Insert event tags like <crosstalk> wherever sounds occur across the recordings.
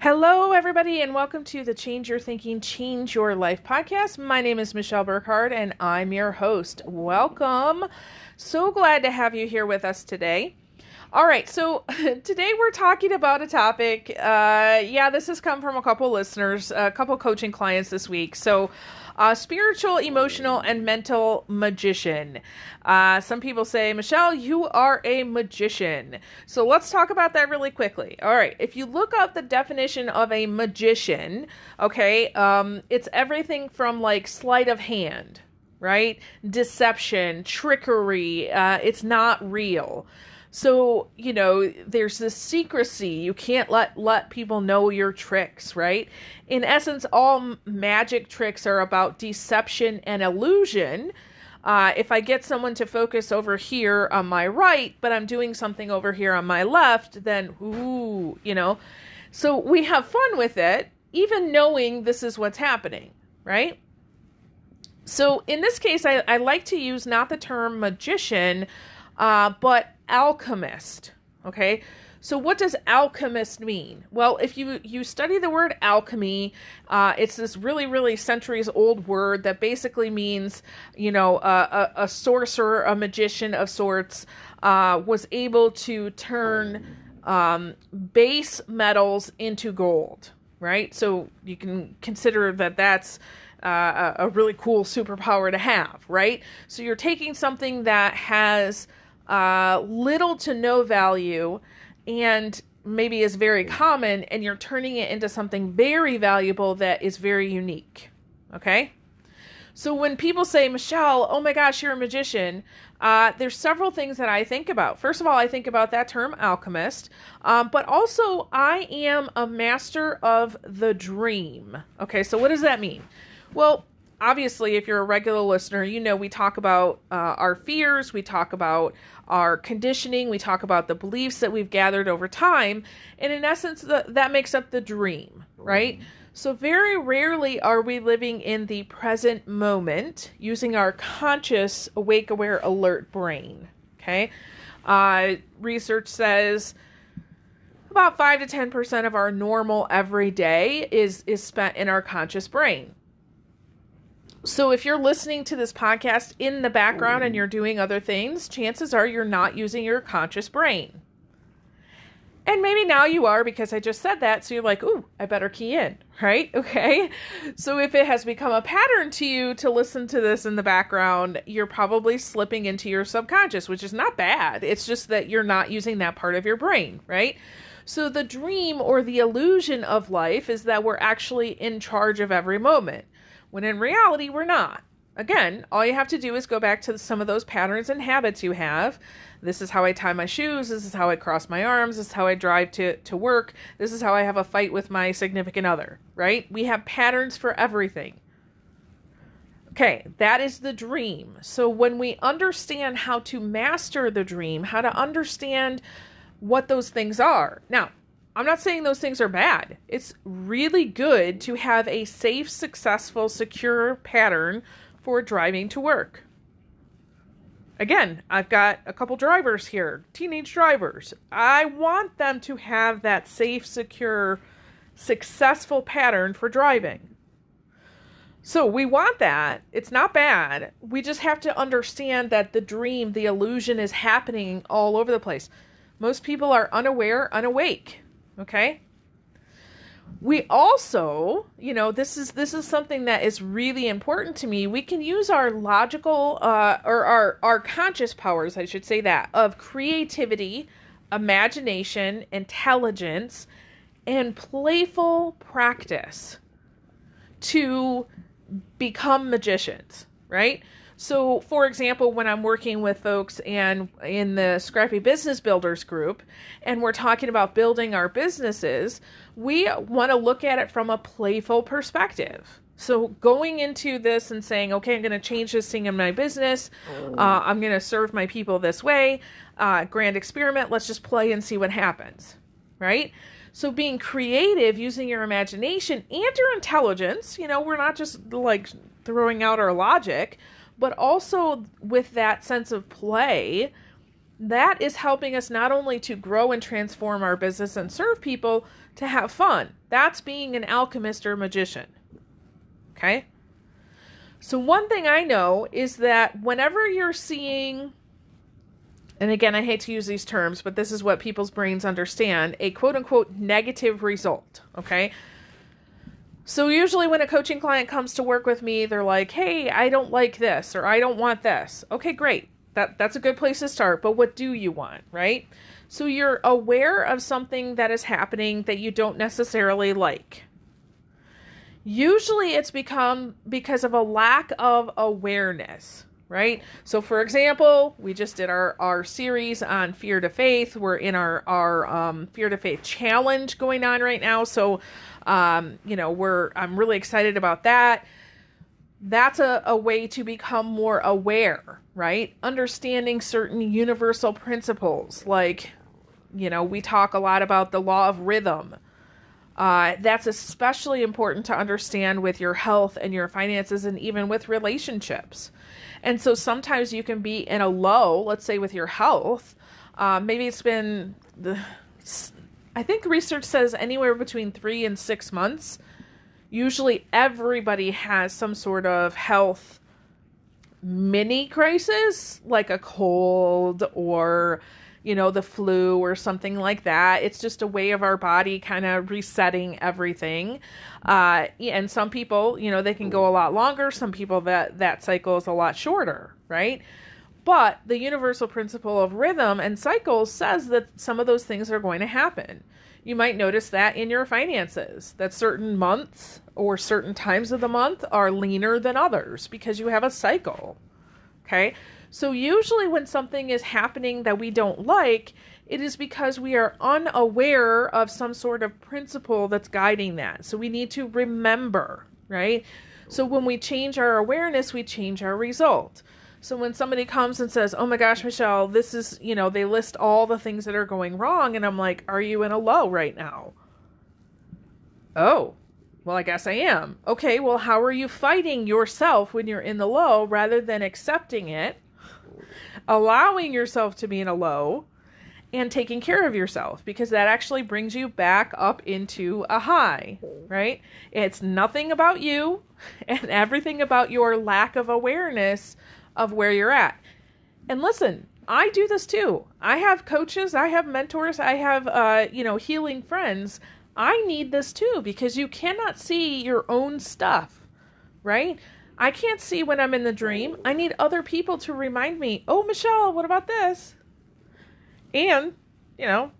Hello, everybody, and welcome to the Change Your Thinking, Change Your Life podcast. My name is Michelle Burkhardt, and I'm your host. Welcome. So glad to have you here with us today. All right, so <laughs> today we're talking about a topic. Uh, yeah, this has come from a couple listeners, a couple coaching clients this week. So, uh, spiritual, emotional, and mental magician. Uh, some people say, Michelle, you are a magician. So let's talk about that really quickly. All right, if you look up the definition of a magician, okay, um, it's everything from like sleight of hand, right? Deception, trickery. Uh, it's not real. So, you know, there's this secrecy. You can't let let people know your tricks, right? In essence, all magic tricks are about deception and illusion. Uh, if I get someone to focus over here on my right, but I'm doing something over here on my left, then ooh, you know. So we have fun with it, even knowing this is what's happening, right? So in this case, I, I like to use not the term magician, uh, but alchemist. Okay. So what does alchemist mean? Well, if you you study the word alchemy, uh, it's this really really centuries old word that basically means you know a, a sorcerer, a magician of sorts, uh, was able to turn um, base metals into gold. Right. So you can consider that that's uh, a really cool superpower to have. Right. So you're taking something that has uh, little to no value and maybe is very common, and you're turning it into something very valuable that is very unique. Okay? So when people say, Michelle, oh my gosh, you're a magician, uh, there's several things that I think about. First of all, I think about that term alchemist, um, but also I am a master of the dream. Okay, so what does that mean? Well, obviously, if you're a regular listener, you know we talk about uh, our fears, we talk about our conditioning, we talk about the beliefs that we've gathered over time, and in essence, the, that makes up the dream, right? So, very rarely are we living in the present moment using our conscious, awake, aware, alert brain. Okay. Uh, research says about 5 to 10% of our normal everyday is, is spent in our conscious brain. So if you're listening to this podcast in the background and you're doing other things, chances are you're not using your conscious brain. And maybe now you are because I just said that. So you're like, ooh, I better key in, <laughs> right? Okay. So if it has become a pattern to you to listen to this in the background, you're probably slipping into your subconscious, which is not bad. It's just that you're not using that part of your brain, right? So the dream or the illusion of life is that we're actually in charge of every moment when in reality, we're not. Again, all you have to do is go back to some of those patterns and habits you have. This is how I tie my shoes. This is how I cross my arms. This is how I drive to, to work. This is how I have a fight with my significant other, right? We have patterns for everything. Okay, that is the dream. So when we understand how to master the dream, how to understand what those things are. Now, I'm not saying those things are bad. It's really good to have a safe, successful, secure pattern for driving to work. Again, I've got a couple drivers here, teenage drivers. I want them to have that safe, secure, successful pattern for driving. So we want that. It's not bad. We just have to understand that the dream, the illusion is happening all over the place. Most people are unaware, unawake okay? We also you know this is this is something that is really important to me. We can use our logical uh, or our our conscious powers i should say that of creativity imagination intelligence and playful practice to become magicians right so, for example, when I'm working with folks and in the Scrappy Business Builders group, and we're talking about building our businesses, we want to look at it from a playful perspective. So, going into this and saying, okay, I'm going to change this thing in my business, uh, I'm going to serve my people this way, uh, grand experiment, let's just play and see what happens, right? So, being creative, using your imagination and your intelligence, you know, we're not just like throwing out our logic but also with that sense of play, that is helping us not only to grow and transform our business and serve people, to have fun. That's being an alchemist or magician. Okay? So, one thing I know is that whenever you're seeing, and again, I hate to use these terms, but this is what people's brains understand a quote unquote negative result. Okay? So, usually when a coaching client comes to work with me, they're like, hey, I don't like this or I don't want this. Okay, great. That, that's a good place to start. But what do you want, right? So you're aware of something that is happening that you don't necessarily like. Usually it's become because of a lack of awareness, right? So for example, we just did our, our series on fear to faith. We're in our, our um, fear to faith challenge going on right now. So, um, you know, we're, I'm really excited about that that's a, a way to become more aware, right? Understanding certain universal principles like you know, we talk a lot about the law of rhythm. Uh, that's especially important to understand with your health and your finances and even with relationships. And so sometimes you can be in a low, let's say with your health. Uh, maybe it's been, the, I think research says anywhere between three and six months. Usually everybody has some sort of health mini crisis, like a cold or you know, the flu or something like that. It's just a way of our body kind of resetting everything. Uh, and some people, you know, they can go a lot longer. Some people that that cycle is a lot shorter, right? But the universal principle of rhythm and cycles says that some of those things are going to happen. You might notice that in your finances, that certain months or certain times of the month are leaner than others because you have a cycle. Okay. So, usually, when something is happening that we don't like, it is because we are unaware of some sort of principle that's guiding that. So, we need to remember, right? So, when we change our awareness, we change our result. So, when somebody comes and says, Oh my gosh, Michelle, this is, you know, they list all the things that are going wrong, and I'm like, Are you in a low right now? Oh, well, I guess I am. Okay, well, how are you fighting yourself when you're in the low rather than accepting it allowing yourself to be in a low and taking care of yourself because that actually brings you back up into a high, right? It's nothing about you <laughs> and everything about your lack of awareness of where you're at. And listen, I do this too. I have coaches, I have mentors, I have uh, you know, healing friends. I need this too because you cannot see your own stuff, right? I can't see when I'm in the dream. I need other people to remind me, oh, Michelle, what about this? And, you know,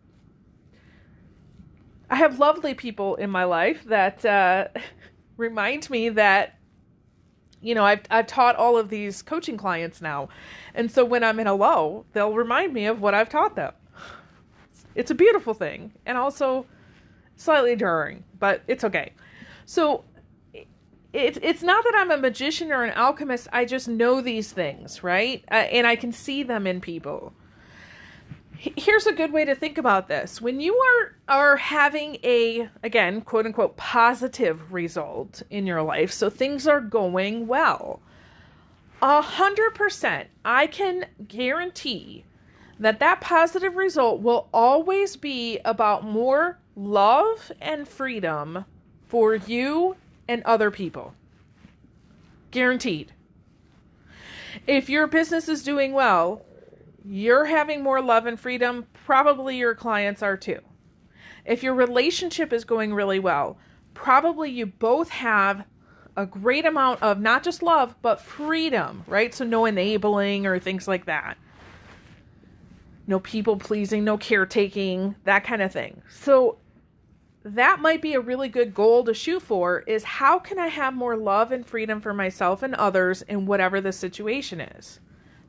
I have lovely people in my life that uh, <laughs> remind me that, you know, I've, I've taught all of these coaching clients now. And so when I'm in a low, they'll remind me of what I've taught them. It's a beautiful thing and also slightly jarring, but it's okay. So it's it's not that I'm a magician or an alchemist. I just know these things, right? Uh, and I can see them in people. Here's a good way to think about this. When you are are having a again, quote unquote positive result in your life, so things are going well. A hundred percent, I can guarantee that that positive result will always be about more love and freedom for you and other people. Guaranteed. If your business is doing well, you're having more love and freedom, probably your clients are too. If your relationship is going really well, probably you both have a great amount of not just love, but freedom, right? So no enabling or things like that. No people pleasing, no caretaking, that kind of thing. So that might be a really good goal to shoot for is how can I have more love and freedom for myself and others in whatever the situation is.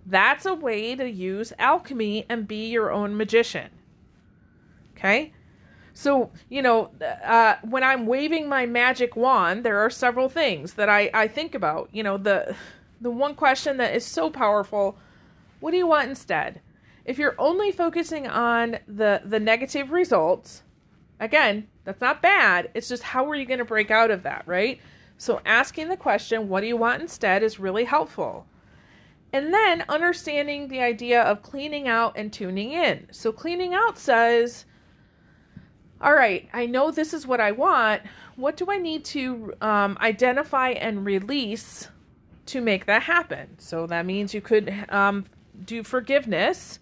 That's a way to use alchemy and be your own magician. Okay? So, you know, uh, when I'm waving my magic wand, there are several things that I, I think about. You know, the the one question that is so powerful, what do you want instead? If you're only focusing on the the negative results, again, that's not bad. It's just how are you going to break out of that, right? So asking the question, what do you want instead, is really helpful. And then understanding the idea of cleaning out and tuning in. So, cleaning out says, all right, I know this is what I want. What do I need to um, identify and release to make that happen? So that means you could um, do forgiveness,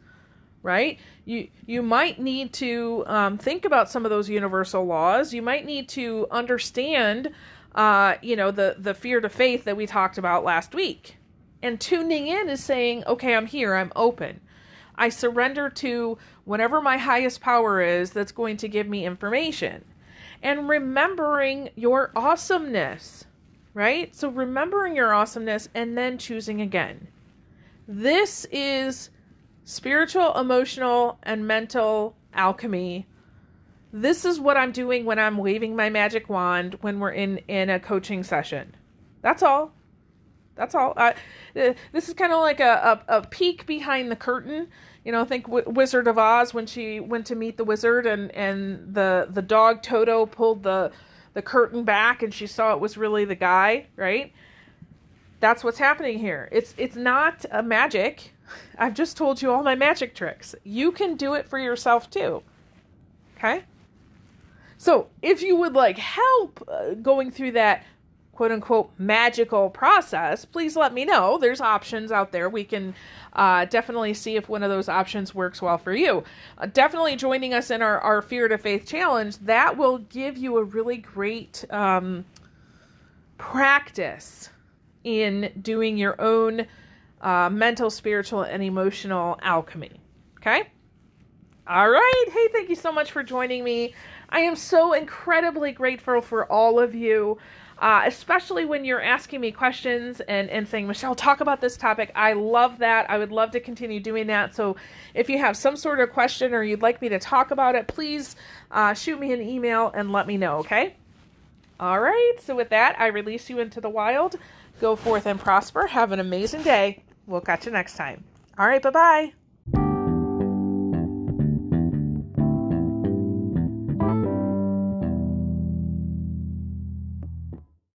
right? You you might need to um, think about some of those universal laws. You might need to understand, uh, you know, the the fear to faith that we talked about last week. And tuning in is saying, okay, I'm here. I'm open. I surrender to whatever my highest power is that's going to give me information. And remembering your awesomeness, right? So remembering your awesomeness and then choosing again. This is spiritual, emotional, and mental alchemy. This is what I'm doing when I'm waving my magic wand when we're in in a coaching session. That's all. That's all. Uh, this is kind of like a, a, a, peek behind the curtain. You know, think w- Wizard of Oz when she went to meet the wizard and, and the the dog Toto pulled the the curtain back and she saw it was really the guy, right? That's what's happening here. It's it's not a magic. I've just told you all my magic tricks. You can do it for yourself too. Okay? So, if you would like help uh, going through that quote unquote magical process, please let me know. There's options out there. We can uh, definitely see if one of those options works well for you. Uh, definitely joining us in our, our Fear to Faith challenge, that will give you a really great um, practice in doing your own uh, mental, spiritual, and emotional alchemy. Okay? All right. Hey, thank you so much for joining me. I am so incredibly grateful for all of you uh, especially when you're asking me questions and, and saying, Michelle, talk about this topic. I love that. I would love to continue doing that. So if you have some sort of question or you'd like me to talk about it, please uh, shoot me an email and let me know, okay? All right. So with that, I release you into the wild. Go forth and prosper. Have an amazing day. We'll catch you next time. All right. Bye bye.